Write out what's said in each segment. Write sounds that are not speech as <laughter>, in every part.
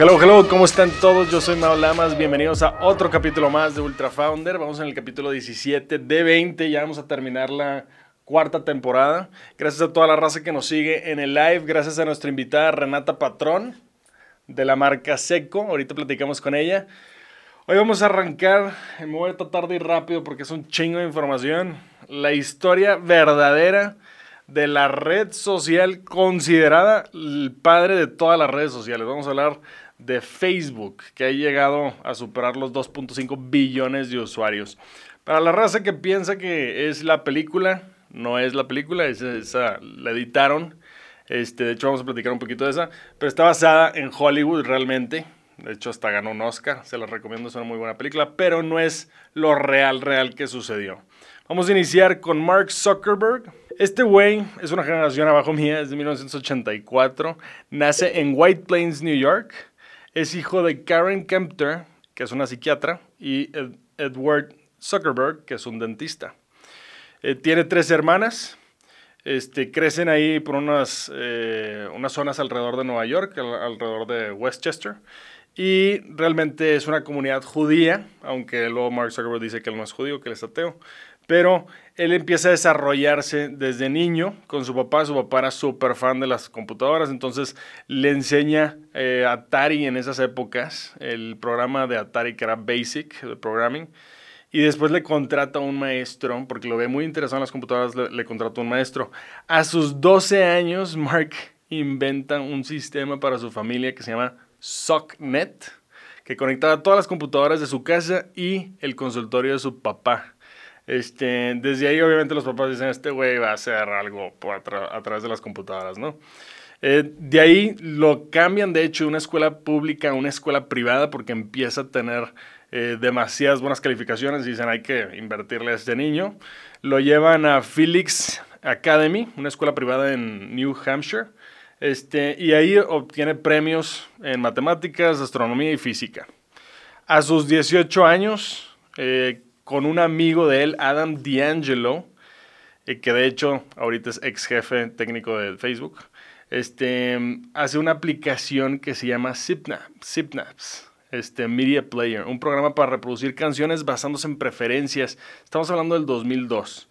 Hello, hello, ¿cómo están todos? Yo soy Mao Lamas, bienvenidos a otro capítulo más de Ultra Founder. Vamos en el capítulo 17 de 20, ya vamos a terminar la cuarta temporada. Gracias a toda la raza que nos sigue en el live, gracias a nuestra invitada Renata Patrón de la marca Seco, ahorita platicamos con ella. Hoy vamos a arrancar, me voy a tratar de ir rápido porque es un chingo de información, la historia verdadera de la red social considerada el padre de todas las redes sociales. Vamos a hablar de Facebook, que ha llegado a superar los 2.5 billones de usuarios. Para la raza que piensa que es la película, no es la película, esa la editaron. Este, de hecho, vamos a platicar un poquito de esa, pero está basada en Hollywood realmente. De hecho, hasta ganó un Oscar. Se la recomiendo, es una muy buena película, pero no es lo real, real que sucedió. Vamos a iniciar con Mark Zuckerberg. Este güey es una generación abajo mía, es de 1984. Nace en White Plains, New York. Es hijo de Karen Kempter, que es una psiquiatra, y Edward Zuckerberg, que es un dentista. Eh, tiene tres hermanas. Este, crecen ahí por unas, eh, unas zonas alrededor de Nueva York, alrededor de Westchester. Y realmente es una comunidad judía, aunque luego Mark Zuckerberg dice que él no es judío, que él es ateo. Pero él empieza a desarrollarse desde niño con su papá. Su papá era súper fan de las computadoras, entonces le enseña eh, Atari en esas épocas, el programa de Atari que era Basic, de Programming. Y después le contrata a un maestro, porque lo ve muy interesado en las computadoras, le, le contrata a un maestro. A sus 12 años, Mark inventa un sistema para su familia que se llama SOCNet, que conectaba todas las computadoras de su casa y el consultorio de su papá. Este, desde ahí obviamente los papás dicen, este güey va a hacer algo a, través de las computadoras, ¿no? Eh, de ahí lo cambian, de hecho, de una escuela pública a una escuela privada porque empieza a tener eh, demasiadas buenas calificaciones y dicen hay que invertirle a este niño. Lo llevan a Felix Academy, una escuela privada en New Hampshire, este, y ahí obtiene premios en matemáticas, astronomía y física. A sus 18 años, eh, con un amigo de él, Adam D'Angelo, eh, que de hecho ahorita es ex jefe técnico de Facebook, este, hace una aplicación que se llama Zipnaps, este, Media Player, un programa para reproducir canciones basándose en preferencias. Estamos hablando del 2002.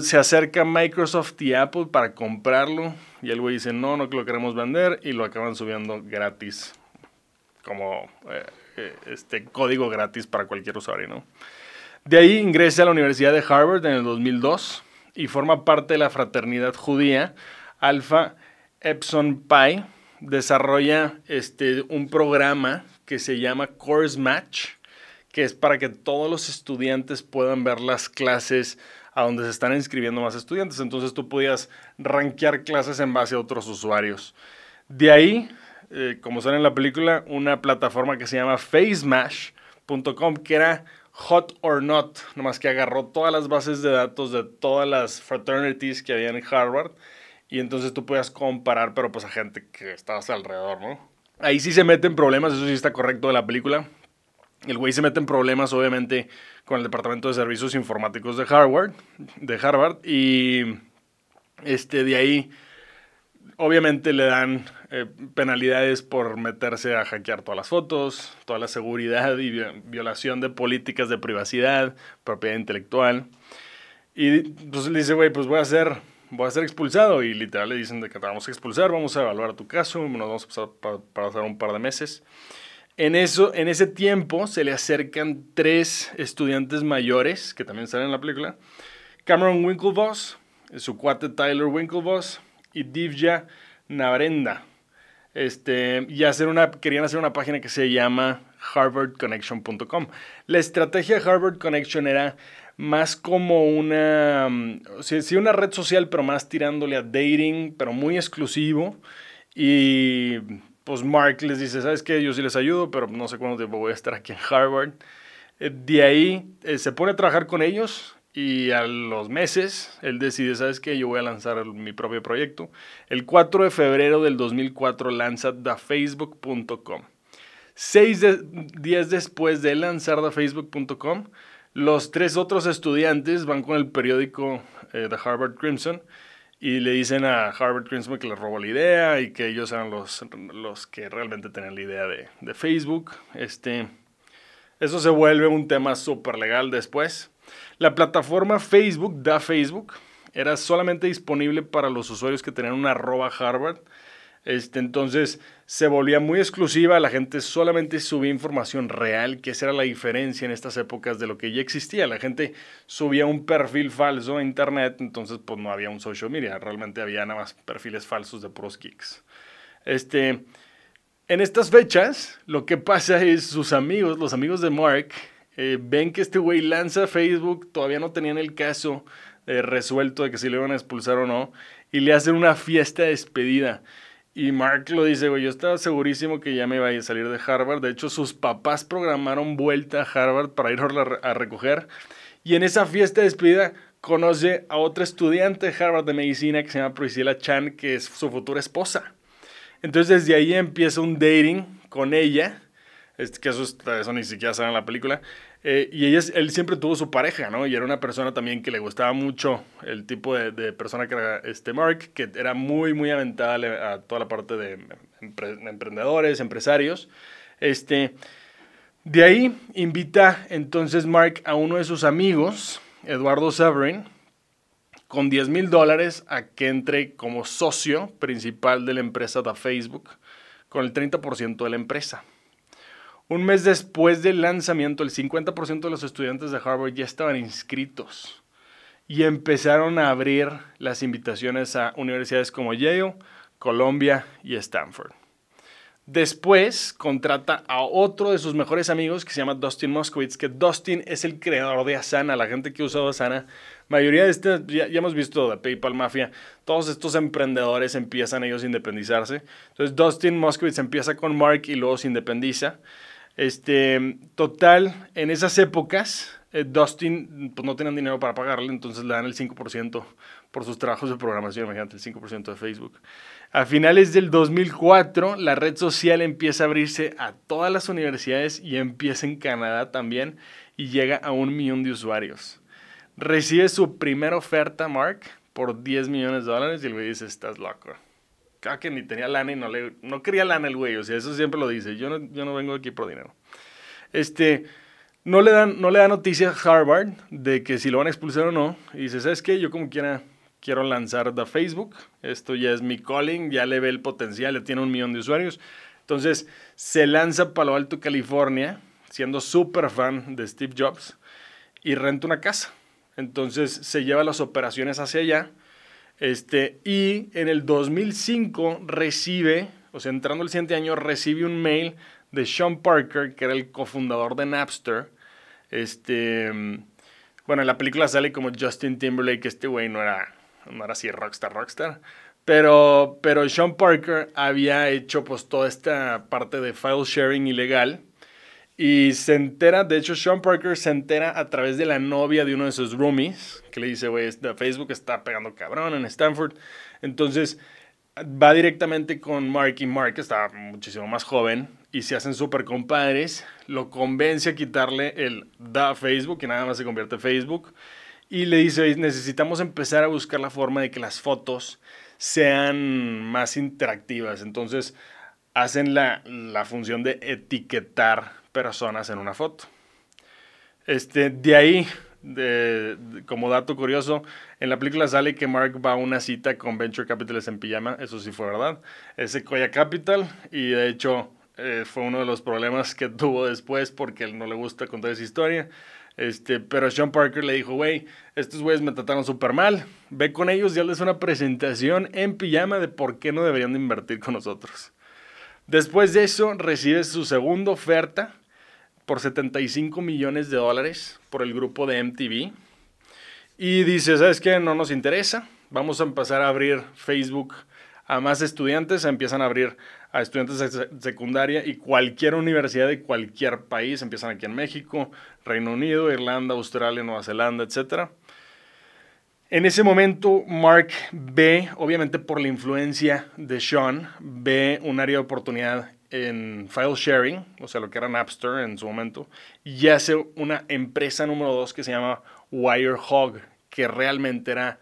Se acerca Microsoft y Apple para comprarlo y el güey dice, no, no lo queremos vender y lo acaban subiendo gratis como eh, este código gratis para cualquier usuario, ¿no? De ahí ingresa a la Universidad de Harvard en el 2002 y forma parte de la fraternidad judía Alpha Epsilon Pi. Desarrolla este, un programa que se llama Course Match, que es para que todos los estudiantes puedan ver las clases a donde se están inscribiendo más estudiantes. Entonces tú podías rankear clases en base a otros usuarios. De ahí eh, como sale en la película, una plataforma que se llama facemash.com, que era hot or not, nomás que agarró todas las bases de datos de todas las fraternities que había en Harvard y entonces tú podías comparar, pero pues a gente que estabas alrededor, ¿no? Ahí sí se meten problemas, eso sí está correcto de la película. El güey se mete en problemas, obviamente, con el Departamento de Servicios Informáticos de Harvard, de Harvard y este, de ahí obviamente le dan eh, penalidades por meterse a hackear todas las fotos, toda la seguridad y violación de políticas de privacidad, propiedad intelectual. Y entonces le dice, güey, pues voy a ser, voy a ser expulsado. Y literal le dicen de que te vamos a expulsar, vamos a evaluar tu caso, nos vamos a pasar para un par de meses. En, eso, en ese tiempo se le acercan tres estudiantes mayores, que también salen en la película. Cameron Winklevoss, su cuate Tyler Winklevoss, y Divya Navarenda. Este, y hacer una, querían hacer una página que se llama harvardconnection.com. La estrategia de Harvard Connection era más como una, mm, sí, una red social, pero más tirándole a dating, pero muy exclusivo. Y pues Mark les dice, ¿sabes qué? Yo sí les ayudo, pero no sé cuánto tiempo voy a estar aquí en Harvard. Eh, de ahí eh, se pone a trabajar con ellos y a los meses, él decide, ¿sabes qué? Yo voy a lanzar mi propio proyecto. El 4 de febrero del 2004 lanza thefacebook.com. Seis días después de lanzar thefacebook.com, los tres otros estudiantes van con el periódico eh, Harvard Crimson y le dicen a Harvard Crimson que le robó la idea y que ellos eran los, los que realmente tenían la idea de, de Facebook. Este, eso se vuelve un tema súper legal después. La plataforma Facebook, da Facebook, era solamente disponible para los usuarios que tenían una arroba Harvard. Este, entonces se volvía muy exclusiva, la gente solamente subía información real, que esa era la diferencia en estas épocas de lo que ya existía. La gente subía un perfil falso a internet, entonces pues no había un social media, realmente había nada más perfiles falsos de pros geeks. Este, en estas fechas, lo que pasa es sus amigos, los amigos de Mark, eh, ven que este güey lanza Facebook, todavía no tenían el caso eh, resuelto de que si le iban a expulsar o no, y le hacen una fiesta de despedida. Y Mark lo dice, güey, yo estaba segurísimo que ya me iba a salir de Harvard. De hecho, sus papás programaron vuelta a Harvard para ir a recoger. Y en esa fiesta de despedida conoce a otra estudiante de Harvard de medicina que se llama Priscilla Chan, que es su futura esposa. Entonces desde ahí empieza un dating con ella, que eso, eso ni siquiera sale en la película, eh, y ella, él siempre tuvo su pareja, ¿no? Y era una persona también que le gustaba mucho el tipo de, persona que era este Mark, que era muy, muy aventada a toda la parte de emprendedores, empresarios. Este, de ahí invita entonces Mark a uno de sus amigos, Eduardo Severin, con 10 mil dólares a que entre como socio principal de la empresa de Facebook, con el 30% de la empresa. Un mes después del lanzamiento, el 50% de los estudiantes de Harvard ya estaban inscritos y empezaron a abrir las invitaciones a universidades como Yale, Columbia y Stanford. Después contrata a otro de sus mejores amigos que se llama Dustin Moskowitz, que Dustin es el creador de Asana, la gente que usado Asana. Mayoría de este, ya, ya, hemos visto de PayPal Mafia, todos estos emprendedores empiezan ellos a independizarse. Entonces Dustin Moskowitz empieza con Mark y luego se independiza. Este, total, en esas épocas, eh, Dustin pues, no tenían dinero para pagarle, entonces le dan el 5% por sus trabajos de programación, imagínate, el 5% de Facebook. A finales del 2004, la red social empieza a abrirse a todas las universidades y empieza en Canadá también y llega a un millón de usuarios. Recibe su primera oferta, Mark, por 10 millones de dólares y el dice, estás loco cada que ni tenía lana y no, le, no quería lana el güey, o sea, eso siempre lo dice, yo no, yo no vengo aquí por dinero. Este, no le, dan, no le da noticia a Harvard de que si lo van a expulsar o no, y dice, ¿sabes qué? Yo como quiera quiero lanzar de Facebook, esto ya es mi calling, ya le ve el potencial, ya tiene un millón de usuarios, entonces se lanza a Palo Alto, California, siendo súper fan de Steve Jobs, y renta una casa. Entonces se lleva las operaciones hacia allá este, y en el 2005 recibe, o sea, entrando el siguiente año, recibe un mail de Sean Parker, que era el cofundador de Napster. Este, bueno, en la película sale como Justin Timberlake, este güey no era, no era así rockstar, rockstar. Pero, pero Sean Parker había hecho pues toda esta parte de file sharing ilegal y se entera, de hecho, Sean Parker se entera a través de la novia de uno de sus roomies, que le dice, güey, Facebook está pegando cabrón en Stanford. Entonces va directamente con Mark y Mark está muchísimo más joven y se hacen súper compadres. Lo convence a quitarle el da Facebook y nada más se convierte en Facebook. Y le dice, necesitamos empezar a buscar la forma de que las fotos sean más interactivas. Entonces hacen la, la función de etiquetar personas en una foto. Este, de ahí, de, como dato curioso, en la película sale que Mark va a una cita con Venture Capitalists en pijama, eso sí fue verdad, es Sequoia Capital y de hecho eh, fue uno de los problemas que <laughs> tuvo después porque él no le gusta contar esa historia. Este, pero Sean Parker le dijo, güey, estos güeyes me trataron súper mal, ve con ellos y hazles una presentación en pijama de por qué no deberían de invertir con nosotros. Después de eso, recibe su segunda oferta por 75 millones de dólares por el grupo de MTV. Y dice, ¿sabes qué? No nos interesa. Vamos a empezar a abrir Facebook a más estudiantes. Empiezan a abrir a estudiantes de secundaria y cualquier universidad de cualquier país. Empiezan aquí en México, Reino Unido, Irlanda, Australia, Nueva Zelanda, etc. En ese momento, Mark ve, obviamente por la influencia de Sean, ve un área de oportunidad en file sharing, o sea, lo que era Napster en su momento, y hace una empresa número dos que se llama Wirehog, que realmente era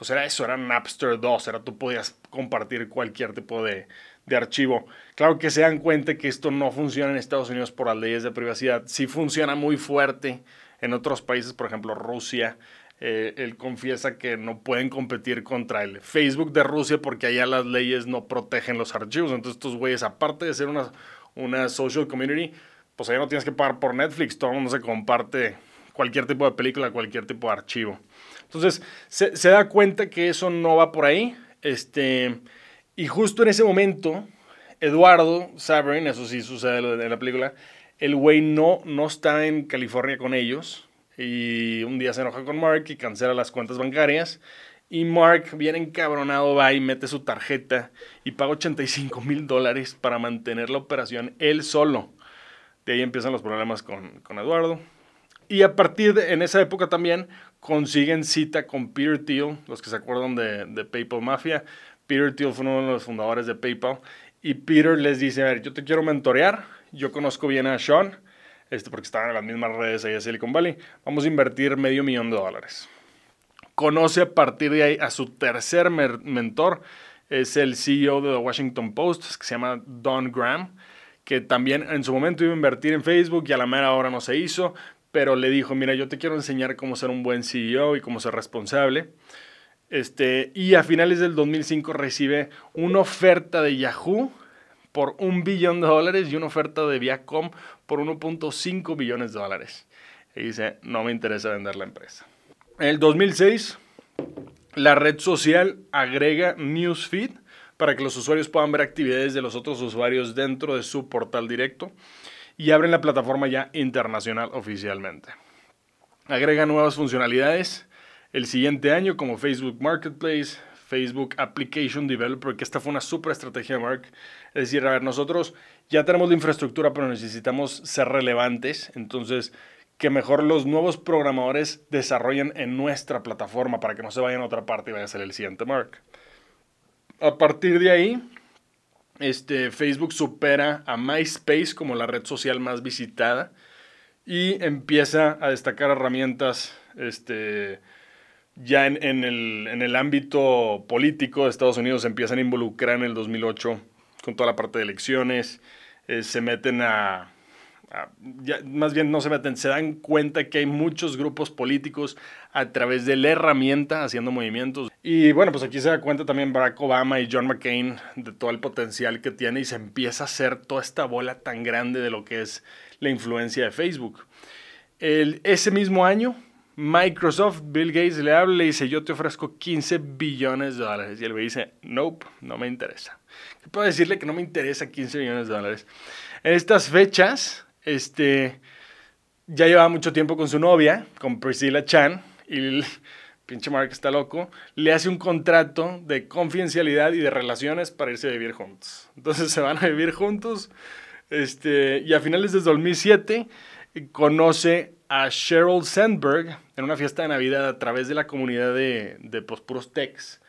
pues era eso, era Napster 2, era tú podías compartir cualquier tipo de, de archivo. Claro que se dan cuenta que esto no funciona en Estados Unidos por las leyes de privacidad, sí funciona muy fuerte en otros países, por ejemplo Rusia, eh, él confiesa que no pueden competir contra el Facebook de Rusia porque allá las leyes no protegen los archivos. Entonces estos güeyes, aparte de ser una, una social community, pues allá no tienes que pagar por Netflix, todo el mundo se comparte cualquier tipo de película, cualquier tipo de archivo. Entonces se, da cuenta que eso no va por ahí. Este, y justo en ese momento, Eduardo Saverin, eso sí sucede en la película, el güey no, no está en California con ellos y un día se enoja con Mark y cancela las cuentas bancarias. Y Mark, bien encabronado, va y mete su tarjeta y paga 85 mil dólares para mantener la operación él solo. De ahí empiezan los problemas con, con Eduardo. Y a partir de en esa época también consiguen cita con Peter Thiel, los que se acuerdan de, de PayPal Mafia. Peter Thiel fue uno de los fundadores de PayPal. Y Peter les dice, a ver, yo te quiero mentorear, yo conozco bien a Sean este, porque estaban en las mismas redes ahí de Silicon Valley. Vamos a invertir medio millón de dólares. Conoce a partir de ahí a su tercer mentor, es el CEO de The Washington Post, que se llama Don Graham, que también en su momento iba a invertir en Facebook y a la mera hora no se hizo, pero le dijo, mira, yo te quiero enseñar cómo ser un buen CEO y cómo ser responsable. Este, y a finales del 2005 recibe una oferta de Yahoo por un billón de dólares y una oferta de Viacom por 1.5 billones de dólares. Y dice, no me interesa vender la empresa. En el 2006, la red social agrega Newsfeed para que los usuarios puedan ver actividades de los otros usuarios dentro de su portal directo y abren la plataforma ya internacional oficialmente. Agrega nuevas funcionalidades el siguiente año como Facebook Marketplace, Facebook Application Developer, que esta fue una super estrategia de Mark. Es decir, a ver, nosotros ya tenemos la infraestructura, pero necesitamos ser relevantes. Entonces, que mejor los nuevos programadores desarrollen en nuestra plataforma para que no se vayan a otra parte y vaya a ser el siguiente Mark. A partir de ahí, este, Facebook supera a MySpace como la red social más visitada y empieza a destacar herramientas este, ya en, el, ámbito político de Estados Unidos se empiezan a involucrar en el 2008 con toda la parte de elecciones, eh, se meten a, más bien no se meten, se dan cuenta que hay muchos grupos políticos a través de la herramienta haciendo movimientos. Y bueno, pues aquí se da cuenta también Barack Obama y John McCain de todo el potencial que tiene y se empieza a hacer toda esta bola tan grande de lo que es la influencia de Facebook. El, ese mismo año, Microsoft, Bill Gates le habla y le dice, yo te ofrezco 15 billones de dólares. Y él me dice, nope, no me interesa. ¿Qué puedo decirle que no me interesa 15 billones de dólares? En estas fechas, este, ya llevaba mucho tiempo con su novia, con Priscilla Chan, y el <laughs> pinche Mark está loco, le hace un contrato de confidencialidad y de relaciones para irse a vivir juntos. Entonces se van a vivir juntos, este, y a finales de 2007 conoce a Sheryl Sandberg en una fiesta de Navidad a través de la comunidad de, de pues, puros techs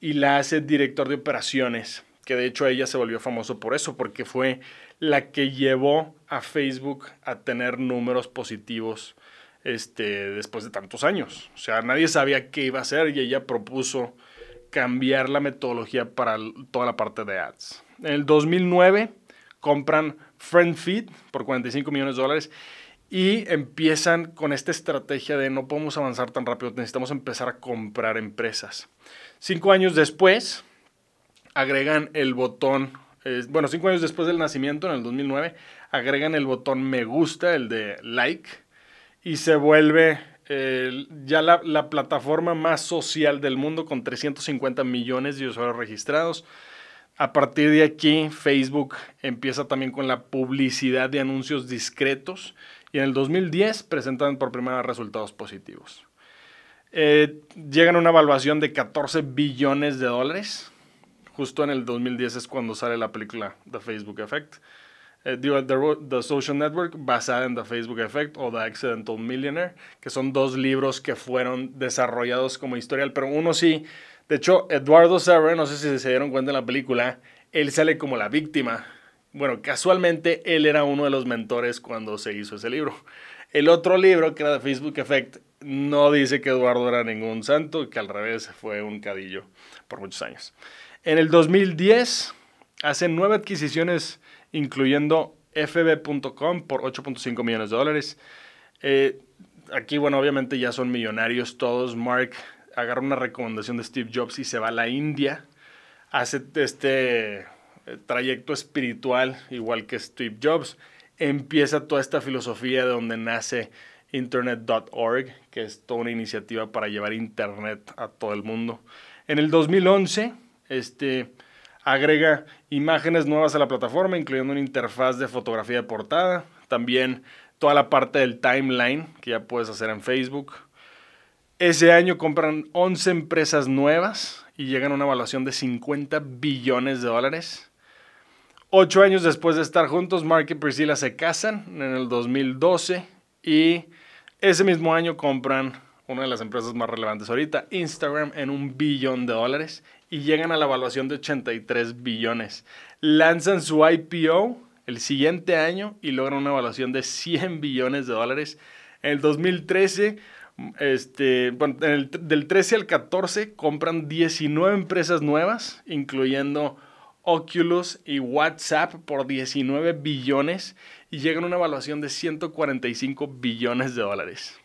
y la hace director de operaciones, que de hecho ella se volvió famoso por eso, porque fue la que llevó a Facebook a tener números positivos este, después de tantos años. O sea, nadie sabía qué iba a hacer y ella propuso cambiar la metodología para toda la parte de ads. En el 2009 compran FriendFeed por 45 millones de dólares y empiezan con esta estrategia de no podemos avanzar tan rápido, necesitamos empezar a comprar empresas. Cinco años después, agregan el botón, bueno, cinco años después del nacimiento, en el 2009, agregan el botón me gusta, el de like, y se vuelve ya la, la, plataforma más social del mundo con 350 millones de usuarios registrados. A partir de aquí, Facebook empieza también con la publicidad de anuncios discretos y en el 2010 presentan por primera vez resultados positivos. Eh, llegan a una evaluación de 14 billones de dólares. Justo en el 2010 es cuando sale la película The Facebook Effect. Eh, the, Social Network, basada en The Facebook Effect o The Accidental Millionaire, que son dos libros que fueron desarrollados como historial, pero uno sí. De hecho, Eduardo Server, no sé si se dieron cuenta en la película, él sale como la víctima bueno, casualmente él era uno de los mentores cuando se hizo ese libro. El otro libro, que era de Facebook Effect, no dice que Eduardo era ningún santo, que al revés fue un cadillo por muchos años. En el 2010 hacen nueve adquisiciones, incluyendo fb.com por 8.5 millones de dólares. Eh, aquí, bueno, obviamente ya son millonarios todos. Mark agarra una recomendación de Steve Jobs y se va a la India. Hace este trayecto espiritual, igual que Steve Jobs. Empieza toda esta filosofía de donde nace internet.org, que es toda una iniciativa para llevar internet a todo el mundo. En el 2011, este, agrega imágenes nuevas a la plataforma, incluyendo una interfaz de fotografía de portada, también toda la parte del timeline que ya puedes hacer en Facebook. Ese año compran 11 empresas nuevas y llegan a una evaluación de 50 billones de dólares. Ocho años después de estar juntos, Mark y Priscilla se casan en el 2012 y ese mismo año compran una de las empresas más relevantes ahorita, Instagram, en un billón de dólares y llegan a la evaluación de 83 billones. Lanzan su IPO el siguiente año y logran una evaluación de 100 billones de dólares. En el 2013, este, del 13 al 14 compran 19 empresas nuevas, incluyendo Oculus y WhatsApp por 19 billones y llegan a una evaluación de 145 billones de dólares.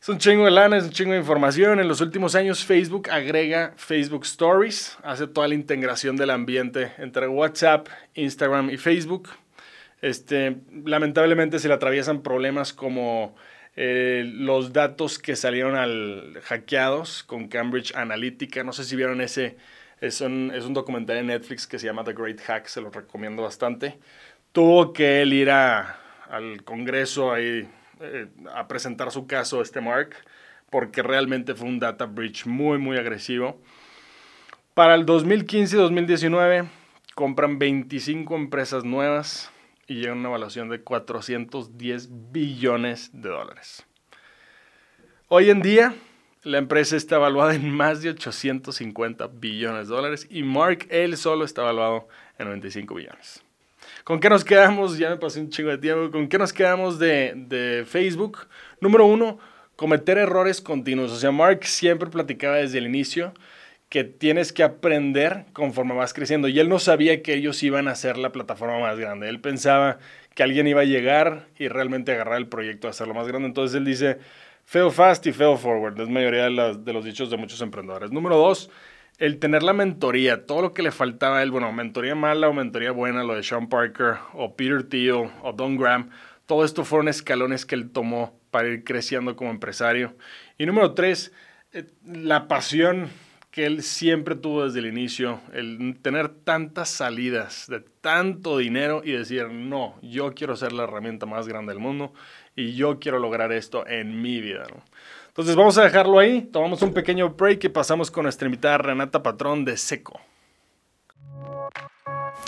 Es un chingo de lana, es un chingo de información. En los últimos años Facebook agrega Facebook Stories, hace toda la integración del ambiente entre WhatsApp, Instagram y Facebook. Este, lamentablemente se le atraviesan problemas como eh, los datos que salieron al hackeados con Cambridge Analytica. No sé si vieron ese, es un, es un documental en Netflix que se llama The Great Hack, se lo recomiendo bastante. Tuvo que él ir al Congreso ahí eh, a presentar su caso este Mark, porque realmente fue un data breach muy, muy agresivo. Para el 2015 y 2019 compran 25 empresas nuevas y llegan a una evaluación de 410 billones de dólares. Hoy en día, la empresa está evaluada en más de 850 billones de dólares y Mark él solo está evaluado en 95 billones. ¿Con qué nos quedamos? Ya me pasé un chingo de tiempo. ¿Con qué nos quedamos de, Facebook? Número uno, cometer errores continuos. O sea, Mark siempre platicaba desde el inicio que tienes que aprender conforme vas creciendo. Y él no sabía que ellos iban a ser la plataforma más grande. Él pensaba que alguien iba a llegar y realmente agarrar el proyecto a hacerlo más grande. Entonces él dice, fail fast y fail forward. Es mayoría de, los dichos de muchos emprendedores. Número dos, el tener la mentoría, todo lo que le faltaba a él, bueno, mentoría mala o mentoría buena, lo de Sean Parker o Peter Thiel o Don Graham, todo esto fueron escalones que él tomó para ir creciendo como empresario. Y número tres, eh, la pasión que él siempre tuvo desde el inicio, el tener tantas salidas de tanto dinero y decir, no, yo quiero ser la herramienta más grande del mundo y yo quiero lograr esto en mi vida. Entonces vamos a dejarlo ahí, tomamos un pequeño break y pasamos con nuestra invitada Renata Patrón de Seco.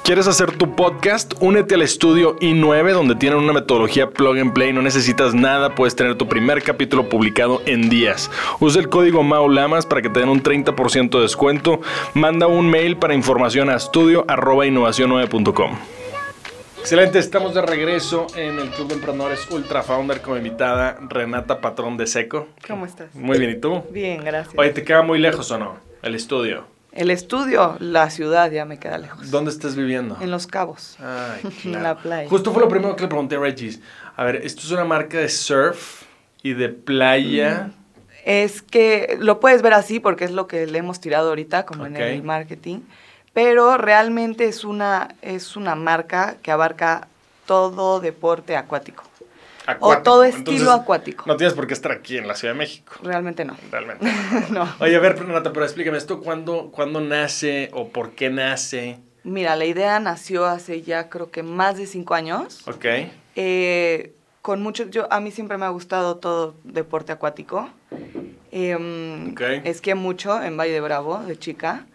¿Quieres hacer tu podcast? Únete al estudio i9 donde tienen una metodología plug and play. No necesitas nada, puedes tener tu primer capítulo publicado en días. Usa el código MAULAMAS para que te den un 30% de descuento. Manda un mail para información a estudio.innovación9.com. Excelente, estamos de regreso en el Club de Emprendedores Ultra Founder como invitada Renata Patrón de Seco. ¿Cómo estás? Muy bien, ¿y tú? Bien, gracias. Oye, ¿te queda muy lejos o no? El estudio. El estudio, la ciudad ya me queda lejos. ¿Dónde estás viviendo? En Los Cabos. Ay, claro. <laughs> En la playa. Justo fue lo primero que le pregunté a Regis. A ver, esto es una marca de surf y de playa. Mm, es que lo puedes ver así porque es lo que le hemos tirado ahorita, como en el marketing. Pero realmente es una, es una marca que abarca todo deporte acuático. Acuático. O todo estilo Entonces, acuático. No tienes por qué estar aquí en la Ciudad de México. Realmente no. Realmente. <laughs> no. Oye, a ver, Renata, pero explícame, ¿esto cuándo, cuándo nace o por qué nace? Mira, la idea nació hace ya creo que más de cinco años. Ok. Eh, con mucho, yo, a mí siempre me ha gustado todo deporte acuático. Em, Ok. Esquié mucho en Valle de Bravo, de chica.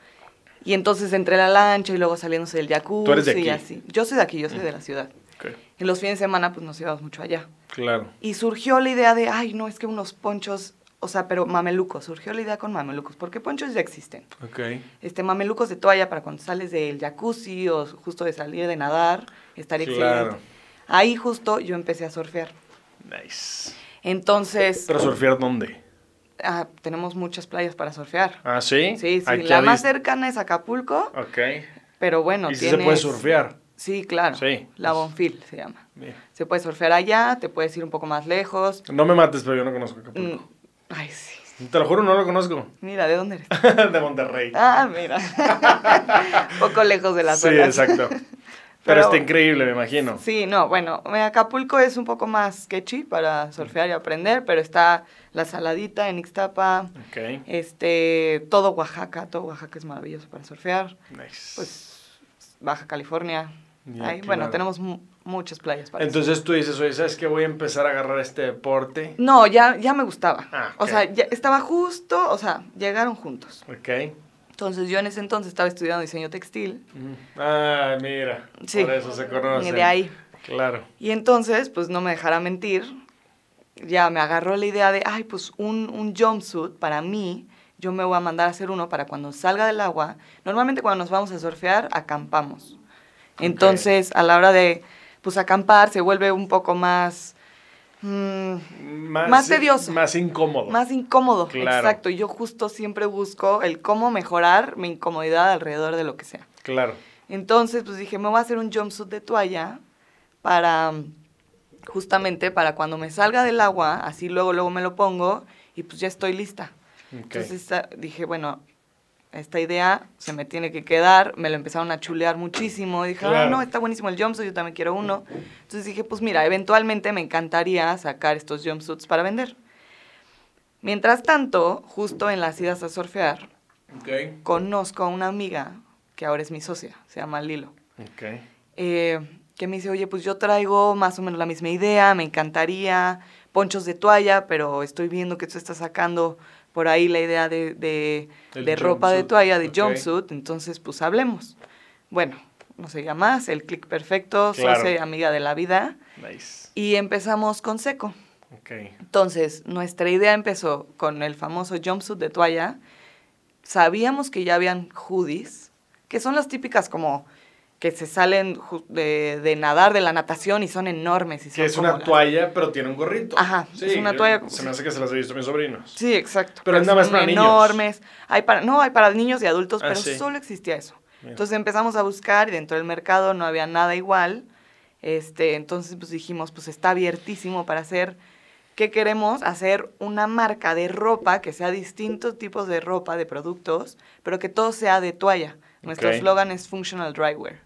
Y entonces entre la lancha y luego saliéndose del jacuzzi Tú eres de aquí. y así. Yo soy de aquí, yo soy de la ciudad. Ok. Y los fines de semana pues nos íbamos mucho allá. Claro. Y surgió la idea de, ay, no, es que unos ponchos, o sea, pero mamelucos. Surgió la idea con mamelucos, porque ponchos ya existen. Ok. Este, mamelucos de toalla para cuando sales del jacuzzi o justo de salir de nadar, estaría Claro. excelente. Ahí justo yo empecé a surfear. Nice. Entonces, ¿Pero surfear dónde? Ah, tenemos muchas playas para surfear. Ah, ¿sí? Sí, sí, Aquí la más cercana es Acapulco, Ok. pero bueno, ¿Y si se puede surfear? Sí, claro. Sí. La Bonfil se llama. Mira. Se puede surfear allá, te puedes ir un poco más lejos. No me mates, pero yo no conozco Mm, Acapulco. Ay, sí. Te lo juro, no lo conozco. Mira, ¿de dónde eres? <laughs> de Monterrey. Ah, mira. <laughs> poco lejos de las sí, olas. exacto. <laughs> Pero, Pero- está increíble, me imagino. Sí, no, bueno, Acapulco es un poco más sketchy para surfear y aprender, pero está la Saladita en Ixtapa, Ok. este, todo Oaxaca, todo Oaxaca es maravilloso para surfear, Nice. pues Baja California, ahí, bueno, tenemos mu- muchas playas para eso. Entonces tú dices, oye, ¿sabes qué? Voy a empezar a agarrar este deporte. No, ya, ya me gustaba. Ah, O sea, ya estaba justo, o sea, llegaron juntos. Ok. Entonces yo en ese entonces estaba estudiando diseño textil. Ah, mira. Sí. Por eso se conocen. Y de ahí. Claro. Y entonces, pues no me dejará mentir, ya me agarró la idea de, ay, pues un, un jumpsuit para mí, yo me voy a mandar a hacer uno para cuando salga del agua. Normalmente cuando nos vamos a surfear, acampamos. Entonces, a la hora de, pues acampar, se vuelve un poco más, mm, Más tedioso. Más incómodo. más incómodo. Claro. Exacto. Yo justo siempre busco el cómo mejorar mi incomodidad alrededor de lo que sea. Claro. Entonces, pues dije, me voy a hacer un jumpsuit de toalla para, justamente para cuando me salga del agua, así luego, luego me lo pongo y pues ya estoy lista. Entonces ah, dije, bueno, esta idea se me tiene que quedar, me lo empezaron a chulear muchísimo, dije, ah, Claro. no, está buenísimo el jumpsuit, yo también quiero uno. Entonces dije, pues mira, eventualmente me encantaría sacar estos jumpsuits para vender. Mientras tanto, justo en las idas a surfear, conozco a una amiga que ahora es mi socia, se llama Lilo, Ok. eh, que me dice, oye, pues yo traigo más o menos la misma idea, me encantaría ponchos de toalla, pero estoy viendo que tú estás sacando por ahí la idea de, de, ropa de toalla, de jumpsuit, entonces pues hablemos. Bueno, no se diga más, el clic perfecto, Claro. soy amiga de la vida, Nice. y empezamos con seco. Ok. Entonces, nuestra idea empezó con el famoso jumpsuit de toalla. Sabíamos que ya habían hoodies, que son las típicas como que se salen de, de nadar, de la natación y son enormes. Y Que son es como una toalla, pero tiene un gorrito. Ajá, es una toalla- Se me hace que se las he visto a mis sobrinos. Sí, exacto. Pero es nada más para niños. enormes. Hay para, no, hay para niños y adultos, Ah, pero sí. solo existía eso. Mira. Entonces empezamos a buscar y dentro del mercado no había nada igual. Este, entonces pues dijimos, pues está abiertísimo para hacer ¿Qué queremos? Hacer una marca de ropa que sea distintos tipos de ropa, de productos, pero que todo sea de toalla. Nuestro eslogan es Functional Drywear.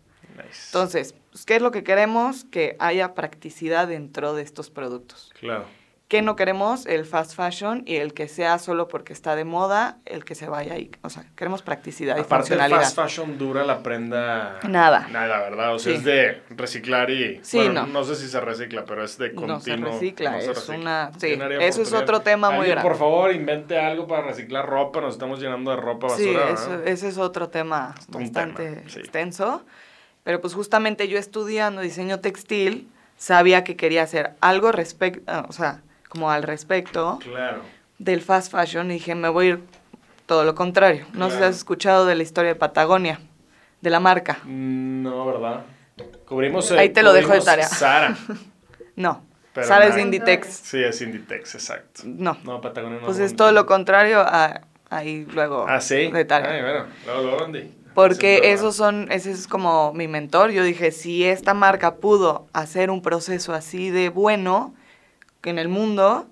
Nice. Entonces, pues, ¿qué es lo que queremos? Que haya practicidad dentro de estos productos. Claro. ¿Qué no queremos? El fast fashion y el que sea solo porque está de moda, el que se vaya ahí. O sea, queremos practicidad y Aparte, el funcionalidad. fast fashion dura la prenda. Nada. Nada, ¿verdad? O sea, Sí. es de reciclar y. Sí, bueno, no. sé si se recicla, pero es de continuo. No se recicla, no se es recicla. una- sí, eso es otro tema muy grande. Por favor, invente algo para reciclar ropa. Nos estamos llenando de ropa basura. Sí, eso- ese es otro tema Es bastante tema, sí. extenso. Pero pues justamente yo estudiando diseño textil, sabía que quería hacer algo respecto, o sea, como al respecto Claro. del fast fashion y dije, me voy a ir todo lo contrario. No sé si Claro. has escuchado de la historia de Patagonia, de la marca. Mm, No, ¿verdad? Cubrimos. Ahí te lo dejo de tarea. Sara. <laughs> No, Pero Sara es nada. Inditex. Sí, es Inditex, exacto. No, No, Patagonia no. pues no, es no. todo lo contrario a ahí luego Ah, sí. de tarea. Ay, bueno, luego, luego, Andy. Porque Sí, es esos son, ese es como mi mentor. Yo dije, si esta marca pudo hacer un proceso así de bueno en el mundo,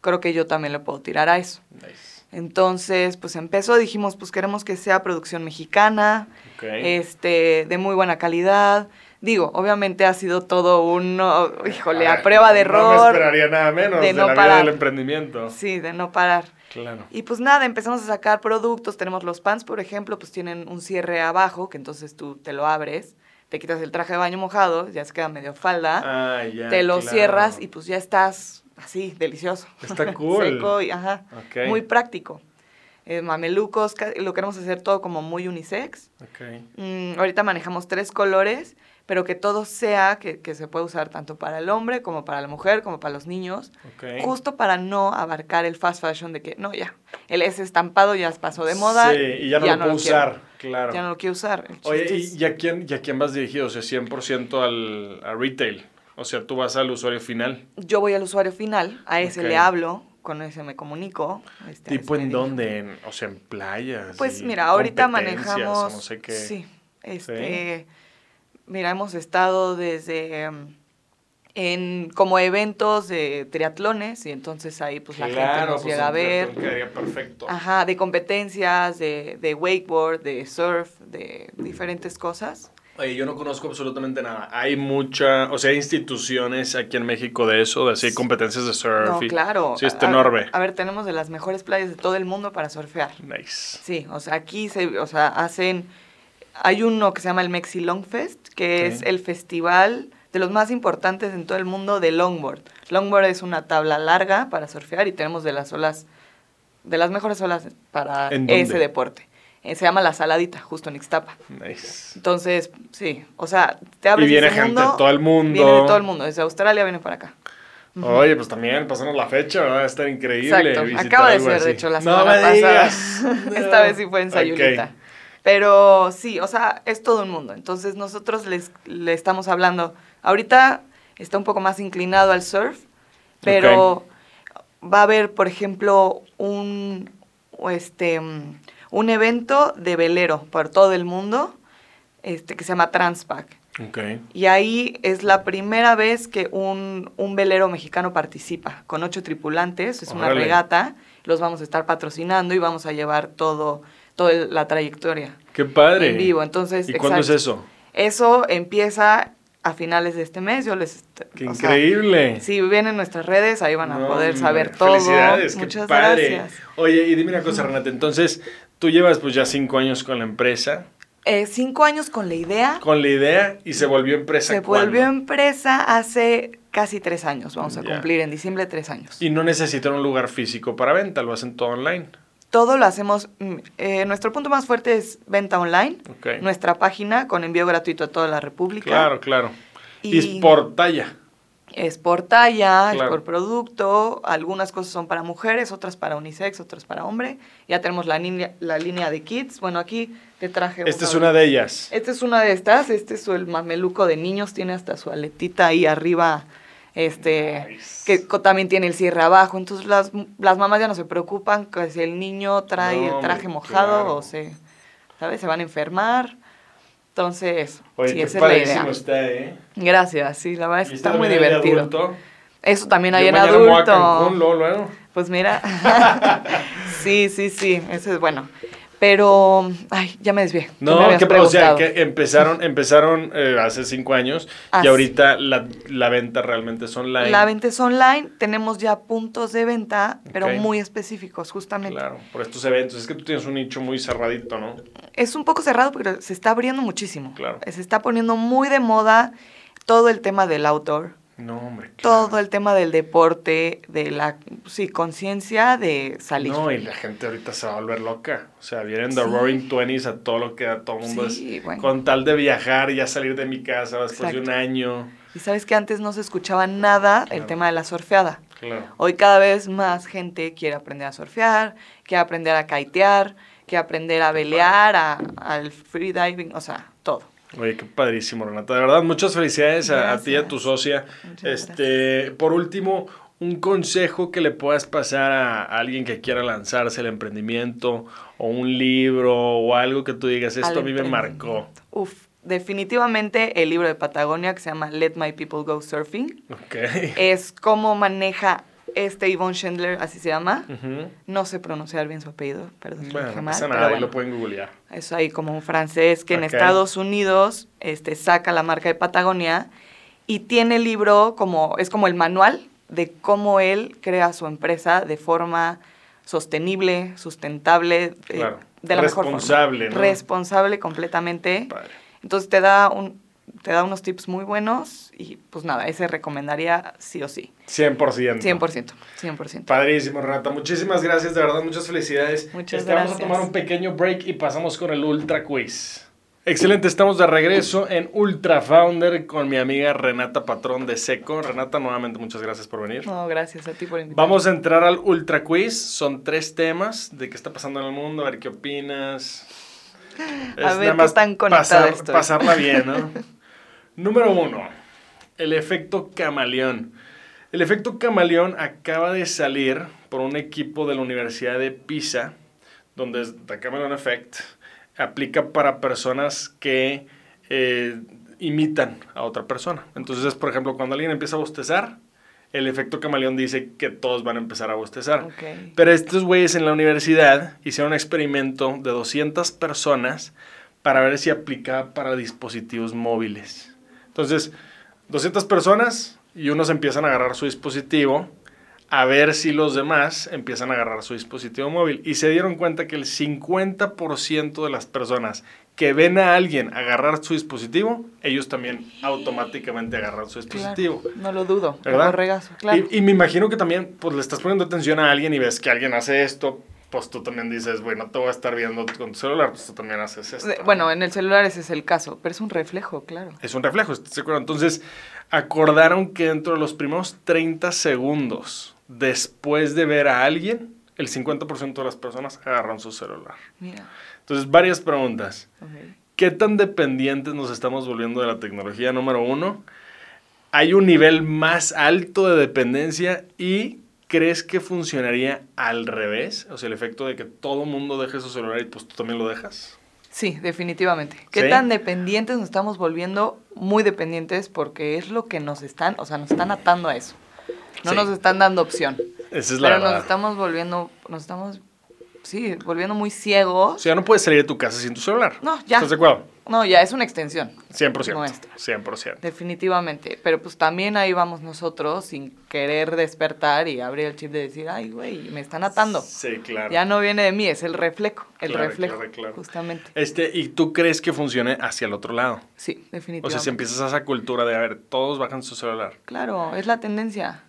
creo que yo también le puedo tirar a eso. Nice. Entonces, pues empezó, dijimos, pues queremos que sea producción mexicana, este, de muy buena calidad. Digo, obviamente ha sido todo un, oh, híjole, a prueba de No me error. esperaría nada menos de de, no la vida parar. del emprendimiento. Sí, de no parar. Claro. Y pues nada, empezamos a sacar productos. Tenemos los pants, por ejemplo, pues tienen un cierre abajo, que entonces tú te lo abres, te quitas el traje de baño mojado, ya se queda medio falda, Ah, ya. te lo claro. cierras y pues ya estás así, delicioso. Está <laughs> cool. Seco y ajá. Muy práctico. Eh, mamelucos, lo queremos hacer todo como muy unisex. Mm, ahorita manejamos tres colores, pero que todo sea que, que se puede usar tanto para el hombre como para la mujer, como para los niños. Justo para no abarcar el fast fashion de que, no, ya, el ese estampado ya pasó de moda. Sí, y ya no lo puedo quiero. usar. Claro. Ya no lo quiero usar. Oye, ¿y, a quién, y a quién vas dirigido? O sea, 100% al, a retail. O sea, tú vas al usuario final. Yo voy al usuario final, a ese le hablo, con ese me comunico. este, ¿Tipo en dónde? En- o sea, en playas. Pues mira, ahorita manejamos. no sé qué. Sí, este. Mira, hemos estado desde. em, en como eventos de triatlones y entonces ahí pues la gente nos pues, llega a ver. perfecto. Ajá, de competencias, de, de wakeboard, de surf, de diferentes cosas. Oye, yo no conozco absolutamente nada. Hay mucha, o sea, hay instituciones aquí en México de eso, de así competencias de surf. No, y- claro. Sí, está A- enorme. A ver, tenemos de las mejores playas de todo el mundo para surfear. Nice. Sí, o sea, aquí se, o sea, hacen, hay uno que se llama el Mexi Long Fest, que es el festival de los más importantes en todo el mundo de longboard. Longboard es una tabla larga para surfear y tenemos de las olas, de las mejores olas para ese deporte. Eh, se llama La Saladita, justo en Ixtapa. Nice. Entonces, sí, o sea, te abres Y viene ese gente mundo, de todo el mundo. Viene de todo el mundo, desde Australia viene para acá. Oye, pues también pasarnos la fecha, va a estar increíble. Exacto, acaba de ser, así. de hecho, la No semana me pasada. digas. <laughs> Esta vez sí fue en. Sayulita. Pero sí, o sea, es todo un mundo. Entonces nosotros les, le estamos hablando. Ahorita está un poco más inclinado al surf, pero va a haber, por ejemplo, un, este, un evento de velero por todo el mundo este, que se llama Transpac. Y ahí es la primera vez que un, un velero mexicano participa, con ocho tripulantes, es una regata, los vamos a estar patrocinando y vamos a llevar todo, toda la trayectoria Qué padre. en vivo. Entonces, ¿Y cuándo es eso? Eso empieza a finales de este mes, yo les... Qué sea, increíble. si vienen nuestras redes, ahí van a No, poder hombre, saber todo. Felicidades, qué Muchas padre. gracias. Oye, y dime una cosa, Renata. Entonces, tú llevas pues ya cinco años con la empresa, Eh, cinco años con la idea. con la idea y se volvió empresa. Se ¿cuándo? volvió empresa hace casi tres años. Vamos a Ya. cumplir en diciembre tres años. Y no necesitan un lugar físico para venta, lo hacen todo online. Todo lo hacemos. mm, eh, nuestro punto más fuerte es venta online. Ok. Nuestra página con envío gratuito a toda la República. Claro, claro. Y, es por talla. Es por talla, Claro. es por producto. Algunas cosas son para mujeres, otras para unisex, otras para hombre. Ya tenemos la línea, la línea de kids. Bueno, aquí te traje. Esta es una de ellas. Esta es una de estas. Este es el mameluco de niños. Tiene hasta su aletita ahí arriba. Este, Nice. que también tiene el cierre abajo. Entonces las, las mamás ya no se preocupan que si el niño trae No, el hombre, traje mojado claro. o se, ¿sabes? Se van a enfermar. Entonces, Oye, sí, qué esa es la idea. está, ¿eh? Gracias, sí, la verdad es ¿Y que está muy divertido. adulto? Eso también hay Yo en adulto. Cancún, luego, luego. Pues mira, <laughs> <laughs> sí, sí, sí, eso es bueno. Pero, ay, ya me desvié. ¿Qué me No, habías que, o sea, preguntado? que empezaron, empezaron eh, hace cinco años y ahorita la, la venta realmente es online. La venta es online, tenemos ya puntos de venta, pero muy específicos, justamente. Claro, por estos eventos. Es que tú tienes un nicho muy cerradito, ¿no? Es un poco cerrado, pero se está abriendo muchísimo. Claro. Se está poniendo muy de moda todo el tema del outdoor, No, hombre. claro. todo el tema del deporte, de la, sí, conciencia de salir. No, y la gente ahorita se va a volver loca. O sea, vienen de Sí. Roaring Twenties a todo lo que a todo el mundo Sí, es. bueno. Con tal de viajar y ya salir de mi casa después de un año. Y sabes que antes no se escuchaba nada Claro. el tema de la surfeada. Claro. Hoy cada vez más gente quiere aprender a surfear, quiere aprender a kitear, quiere aprender a velear, a- al freediving, o sea, todo. Oye, qué padrísimo, Renata. De verdad, muchas felicidades a, a ti y a tu socia. Muchas este, por último, un consejo que le puedas pasar a alguien que quiera lanzarse al emprendimiento, o un libro, o algo que tú digas, esto Al a mí me marcó. Uf, definitivamente el libro de Patagonia que se llama Let My People Go Surfing Ok. es cómo maneja este Yvonne Schindler, así se llama. No sé pronunciar bien su apellido, perdón. Bueno, no mal, pasa pero nada, ahí bueno. lo pueden googlear. Es ahí como un francés que en. Estados Unidos este, saca la marca de Patagonia y tiene el libro como, es como el manual de cómo él crea su empresa de forma sostenible, sustentable, eh, de la mejor Responsable, forma. ¿no? Responsable completamente. Padre. Entonces te da un te da unos tips muy buenos y pues nada, ese recomendaría sí o sí. 100%. 100%, 100%. Padrísimo, Renata. Muchísimas gracias, de verdad, muchas felicidades. Muchas Este, Vamos a gracias. tomar un pequeño break y pasamos con el Ultra Quiz. Excelente, estamos de regreso en Ultra Founder con mi amiga Renata Patrón de Seco. Renata, nuevamente muchas gracias por venir. No, gracias a ti por invitarme. Vamos a entrar al Ultra Quiz. Son tres temas de qué está pasando en el mundo, a ver qué opinas. A ver qué tan conectada pasar- estoy. pasarla bien, ¿no? <laughs> Número uno. el efecto camaleón. El efecto camaleón acaba de salir por un equipo de la Universidad de Pisa, donde The Camaleon Effect aplica para personas que eh, imitan a otra persona. Entonces, por ejemplo, cuando alguien empieza a bostezar, el efecto camaleón dice que todos van a empezar a bostezar. Pero estos güeyes en la universidad hicieron un experimento de 200 personas para ver si aplicaba para dispositivos móviles. Entonces, 200 personas y unos empiezan a agarrar su dispositivo a ver si los demás empiezan a agarrar su dispositivo móvil. Y se dieron cuenta que el 50% de las personas que ven a alguien agarrar su dispositivo, ellos también automáticamente agarran su dispositivo. Claro, no lo dudo. ¿Verdad? Claro. Y, y me imagino que también, pues le estás poniendo atención a alguien y ves que alguien hace esto, pues tú también dices, bueno, te voy a estar viendo con tu celular, pues tú también haces esto. Bueno, en el celular ese es el caso, pero es un reflejo, claro. Es un reflejo, ¿estás de acuerdo? Entonces, acordaron que dentro de los primeros 30 segundos después de ver a alguien, el 50% de las personas agarran su celular. Mira. Entonces, varias preguntas. ¿Qué tan dependientes nos estamos volviendo de la tecnología? Número uno, ¿hay un nivel más alto de dependencia y crees que funcionaría al revés? O sea, el efecto de que todo mundo deje su celular y pues tú también lo dejas. Sí, definitivamente. ¿Qué ¿Sí? tan dependientes nos estamos volviendo? Muy dependientes porque es lo que nos están, o sea, nos están atando a eso. No Sí. nos están dando opción. Esa es la Pero nos estamos volviendo, nos estamos, sí, volviendo muy ciegos. O sea, no puedes salir de tu casa sin tu celular. No, ya. ¿Estás de acuerdo? No, ya es una extensión. 100%. Nuestra. 100%. Definitivamente. Pero pues también ahí vamos nosotros sin querer despertar y abrir el chip de decir, ay, güey, me están atando. Sí, claro. Ya no viene de mí, es el reflejo. El Claro, reflejo, claro, claro. justamente. Este, ¿y tú crees que funcione hacia el otro lado? Sí, O definitivamente. sea, si empiezas esa cultura de, a ver, todos bajan su celular. Claro, es la tendencia.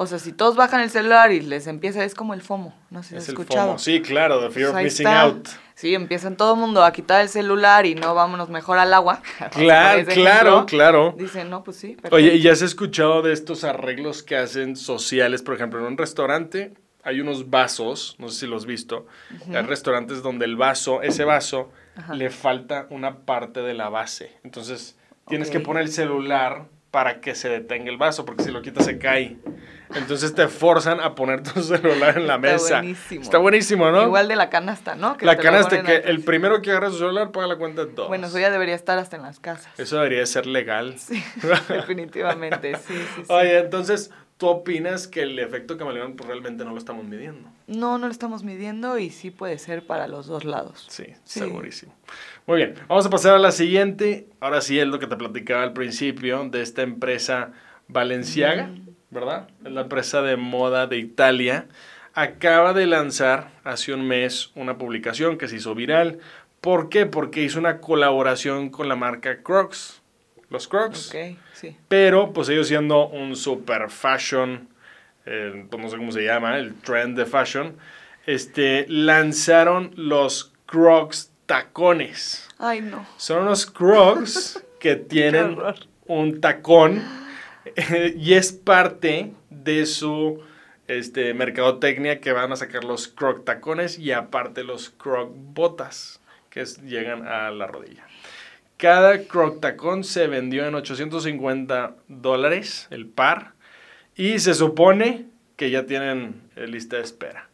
O sea, si todos bajan el celular y les empieza, es como el FOMO, no sé si has Es el escuchado. FOMO. Sí, claro, the fear Pues of ahí missing está. out. Sí, empiezan todo el mundo a quitar el celular y no vámonos mejor al agua. <laughs> Claro, claro, claro. Dicen, no, pues sí. Oye, ¿y has escuchado de estos arreglos que hacen sociales? Por ejemplo, en un restaurante hay unos vasos, no sé si los has visto. Hay restaurantes donde el vaso, ese vaso, Ajá. le falta una parte de la base. Entonces, tienes que poner el celular para que se detenga el vaso, porque si lo quitas se cae. Entonces te forzan a poner tu <laughs> celular en la Está mesa. buenísimo. Está buenísimo, ¿no? Igual de la canasta, ¿no? Que la canasta que el primero que agarra su celular paga la cuenta de todos. Bueno, eso ya debería estar hasta en las casas. Eso debería ser legal. Sí, <laughs> definitivamente, sí, sí, sí. Oye, entonces, ¿tú opinas que el efecto camaleón pues, realmente no lo estamos midiendo? No, no lo estamos midiendo y sí puede ser para los dos lados. Sí, Sí. segurísimo. Muy bien, vamos a pasar a la siguiente. Ahora sí es lo que te platicaba al principio de esta empresa Valenciaga, ¿verdad? Es la empresa de moda de Italia. Acaba de lanzar hace un mes una publicación que se hizo viral. ¿Por qué? Porque hizo una colaboración con la marca Crocs. Los Crocs. Ok, sí. Pero, pues ellos siendo un super fashion, eh, pues no sé cómo se llama, el trend de fashion, este, lanzaron los Crocs tacones. Ay, no. Son unos Crocs <laughs> que tienen un tacón eh, y es parte de su este, mercadotecnia que van a sacar los Croc tacones y aparte los Croc botas que es- llegan a la rodilla. Cada Croc tacón se vendió en 850 dólares el par y se supone que ya tienen eh, lista de espera.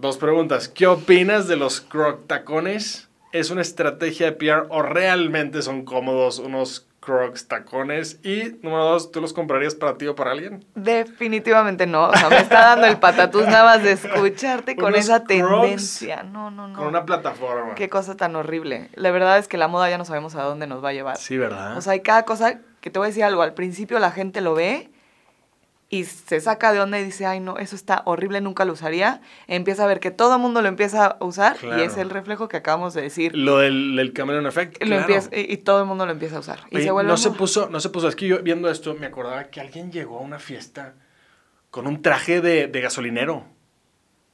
Dos preguntas. ¿Qué opinas de los Croc tacones? ¿Es una estrategia de PR o realmente son cómodos unos Crocs tacones? Y número dos, ¿tú los comprarías para ti o para alguien? Definitivamente no. O sea, me está dando el patatús nada más de escucharte con Unos esa tendencia. No, no, no. Con una plataforma. Qué cosa tan horrible. La verdad es que la moda ya no sabemos a dónde nos va a llevar. Sí, ¿verdad? O sea, hay cada cosa que te voy a decir algo. Al principio la gente lo ve y se saca de onda y dice, ay, no, eso está horrible, nunca lo usaría. Empieza a ver que todo el mundo lo empieza a usar Claro. y es el reflejo que acabamos de decir. Lo del, del Chameleon Effect. Lo claro. empieza, y, y todo el mundo lo empieza a usar. Y Oye, se vuelve no se puso, no se puso. Es que yo viendo esto me acordaba que alguien llegó a una fiesta con un traje de, de gasolinero.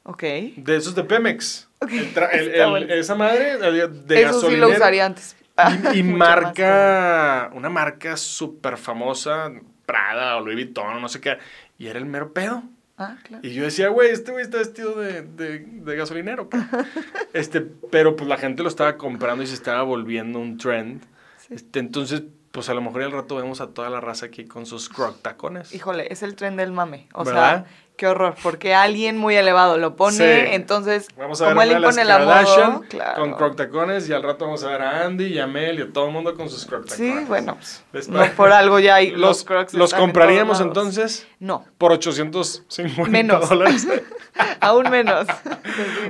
Ok. De esos de Pemex. Ok, El tra- el- está el- bueno. esa madre de, de Eso sí gasolinero. lo usaría antes. <laughs> Y, y marca, una marca súper famosa, Prada o Louis Vuitton o no sé qué. Y era el mero pedo. Ah, claro. Y yo decía, güey, este güey está vestido de, de, de gasolinero. pa". <laughs> este, pero pues la gente lo estaba comprando y se estaba volviendo un trend. Sí. Este, entonces, pues a lo mejor al rato vemos a toda la raza aquí con sus croc tacones. Híjole, es el tren del mame. O ¿Verdad? sea, qué horror, porque alguien muy elevado lo pone, Sí. entonces, Vamos a ver como él a impone la Kardashian claro. con croc tacones y al rato vamos a ver a Andy y a Mel y a todo el mundo con sus croc tacones. Sí, bueno, pues, no por algo ya hay los, los, crocs los en compraríamos entonces No, por 850 Menos. dólares. <laughs> aún menos.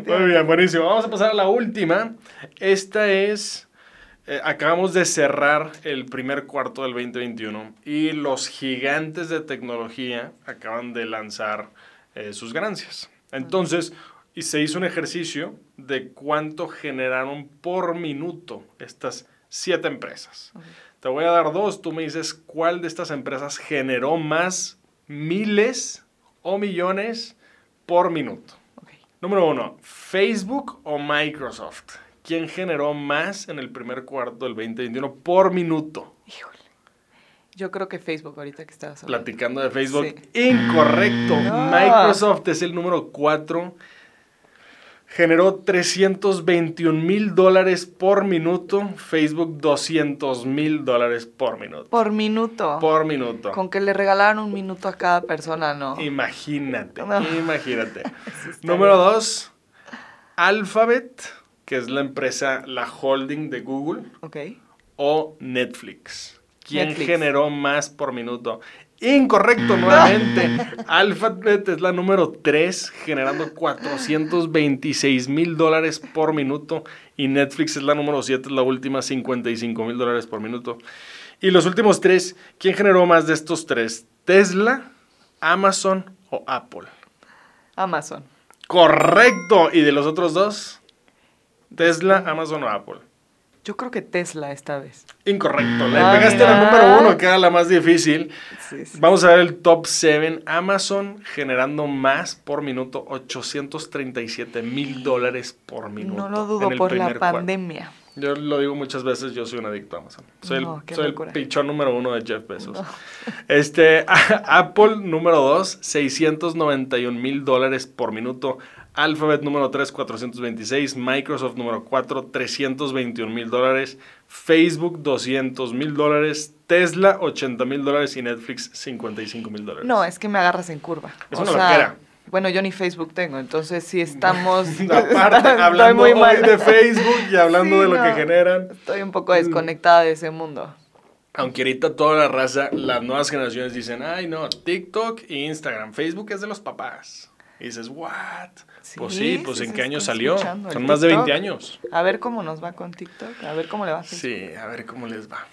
Muy bien, buenísimo. Vamos a pasar a la última. Esta es. Eh, acabamos de cerrar el primer cuarto del 2021 y los gigantes de tecnología acaban de lanzar eh, sus ganancias. Entonces, y se hizo un ejercicio de cuánto generaron por minuto estas siete empresas. Te voy a dar dos, tú me dices cuál de estas empresas generó más miles o millones por minuto. Número uno, Facebook o Microsoft. ¿Quién generó más en el primer cuarto del 2021 por minuto? Híjole. Yo creo que Facebook ahorita que estabas hablando. Platicando de Facebook. Sí. Incorrecto. No. Microsoft es el número 4. Generó 321 mil dólares por minuto. Facebook 200 mil dólares por minuto. Por minuto. Por minuto. Con que le regalaran un minuto a cada persona, ¿no? Imagínate, No. imagínate. <laughs> Número bien. dos, Alphabet, que es la empresa, la holding de Google, Ok. o Netflix. ¿Quién Netflix. generó más por minuto? Incorrecto nuevamente. Alphabet es la número 3, generando 426 mil dólares por minuto. Y Netflix es la número 7, es la última, 55 mil dólares por minuto. Y los últimos tres, ¿quién generó más de estos tres? ¿Tesla, Amazon o Apple? Amazon. Correcto. ¿Y de los otros dos? Tesla, Amazon o Apple. Yo creo que Tesla esta vez. Incorrecto. Le Ah, pegaste mira. la número uno, que era la más difícil. Sí, sí. Vamos a ver el top 7. Amazon generando más por minuto, 837 mil dólares por minuto. No lo dudo por la cuarto. pandemia. Yo lo digo muchas veces, yo soy un adicto a Amazon. Soy, No, el, soy el pichón número uno de Jeff Bezos. <laughs> Este, <laughs> Apple número 2, 691 mil dólares por minuto. Alphabet número 3, 426. Microsoft número 4, 321 mil dólares. Facebook, 200 mil dólares. Tesla, 80 mil dólares. Y Netflix, 55 mil dólares. No, es que me agarras en curva. Es O una sea, loquera. Bueno, yo ni Facebook tengo, entonces sí estamos... <laughs> Aparte, <laughs> hablando muy hoy de Facebook y hablando Sí, de lo que generan. Estoy un poco desconectada de ese mundo. Aunque ahorita toda la raza, las nuevas generaciones dicen, ay no, TikTok e Instagram, Facebook es de los papás. Y dices, what? Sí, pues sí, pues sí en qué año salió. Son más de 20 TikTok. años. A ver cómo nos va con TikTok, a ver cómo le va a. Sí, a ver cómo les va.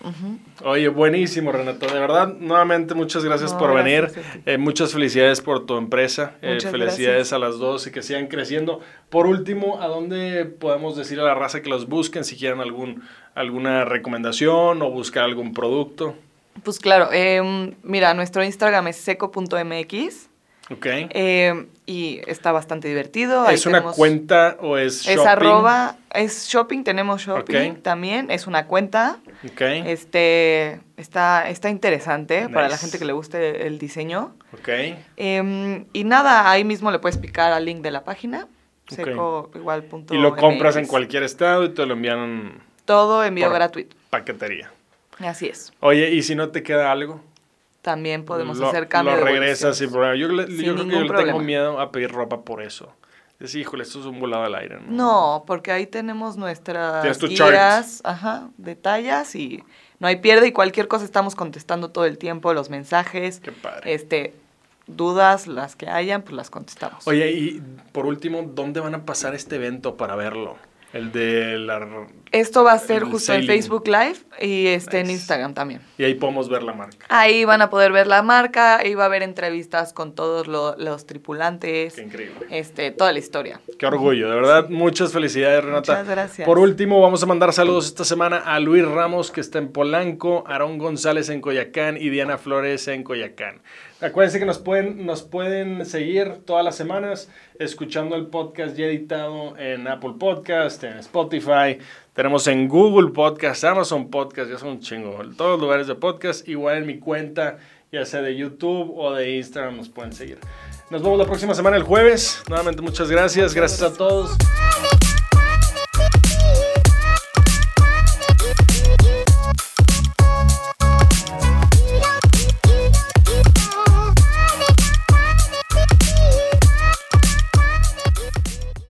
Oye, buenísimo, Renato. De verdad, nuevamente muchas gracias No, por gracias venir. Eh, muchas felicidades por tu empresa. Eh, felicidades gracias. a las dos y que sigan creciendo. Por último, ¿a dónde podemos decir a la raza que los busquen si quieren algún, alguna recomendación o buscar algún producto? Pues claro, em, mira, nuestro Instagram es seco.mx Ok. em, y está bastante divertido. Ahí ¿Es una cuenta o es shopping? Es arroba, es shopping, tenemos shopping también, es una cuenta. Ok. Este, está, está interesante para la gente que le guste el diseño. Ok. Em, y nada, ahí mismo le puedes picar al link de la página, Ok. seco igual punto Y lo compras en cualquier estado y te lo envían en Todo envío gratuito. paquetería. Así es. Oye, ¿y si no te queda algo? También podemos lo, hacer cambio Lo regresas sin problema. Yo, le- Sin yo creo que yo le tengo miedo a pedir ropa por eso. Es, híjole, esto es un volado al aire, ¿no? No, porque ahí tenemos nuestras guías, ajá, de tallas y no hay pierde y cualquier cosa estamos contestando todo el tiempo, los mensajes, Qué padre. este, dudas, las que hayan, pues las contestamos. Oye, y por último, ¿dónde van a pasar este evento para verlo? El de la... Esto va a ser justo en. Facebook Live y este en. Instagram también. Y ahí podemos ver la marca. Ahí van a poder ver la marca, ahí va a haber entrevistas con todos lo- los tripulantes, Qué increíble. este, toda la historia. Qué orgullo, de verdad, muchas felicidades, Renata. Muchas gracias. Por último, vamos a mandar saludos esta semana a Luis Ramos, que está en Polanco, Aarón González en Coyacán y Diana Flores en Coyacán. Acuérdense que nos pueden, nos pueden seguir todas las semanas escuchando el podcast ya editado en Apple Podcast, en Spotify. Tenemos en Google Podcast, Amazon Podcast, ya son un chingo. En todos los lugares de podcast, igual en mi cuenta, ya sea de YouTube o de Instagram, nos pueden seguir. Nos vemos la próxima semana el jueves. Nuevamente muchas gracias. Gracias a todos.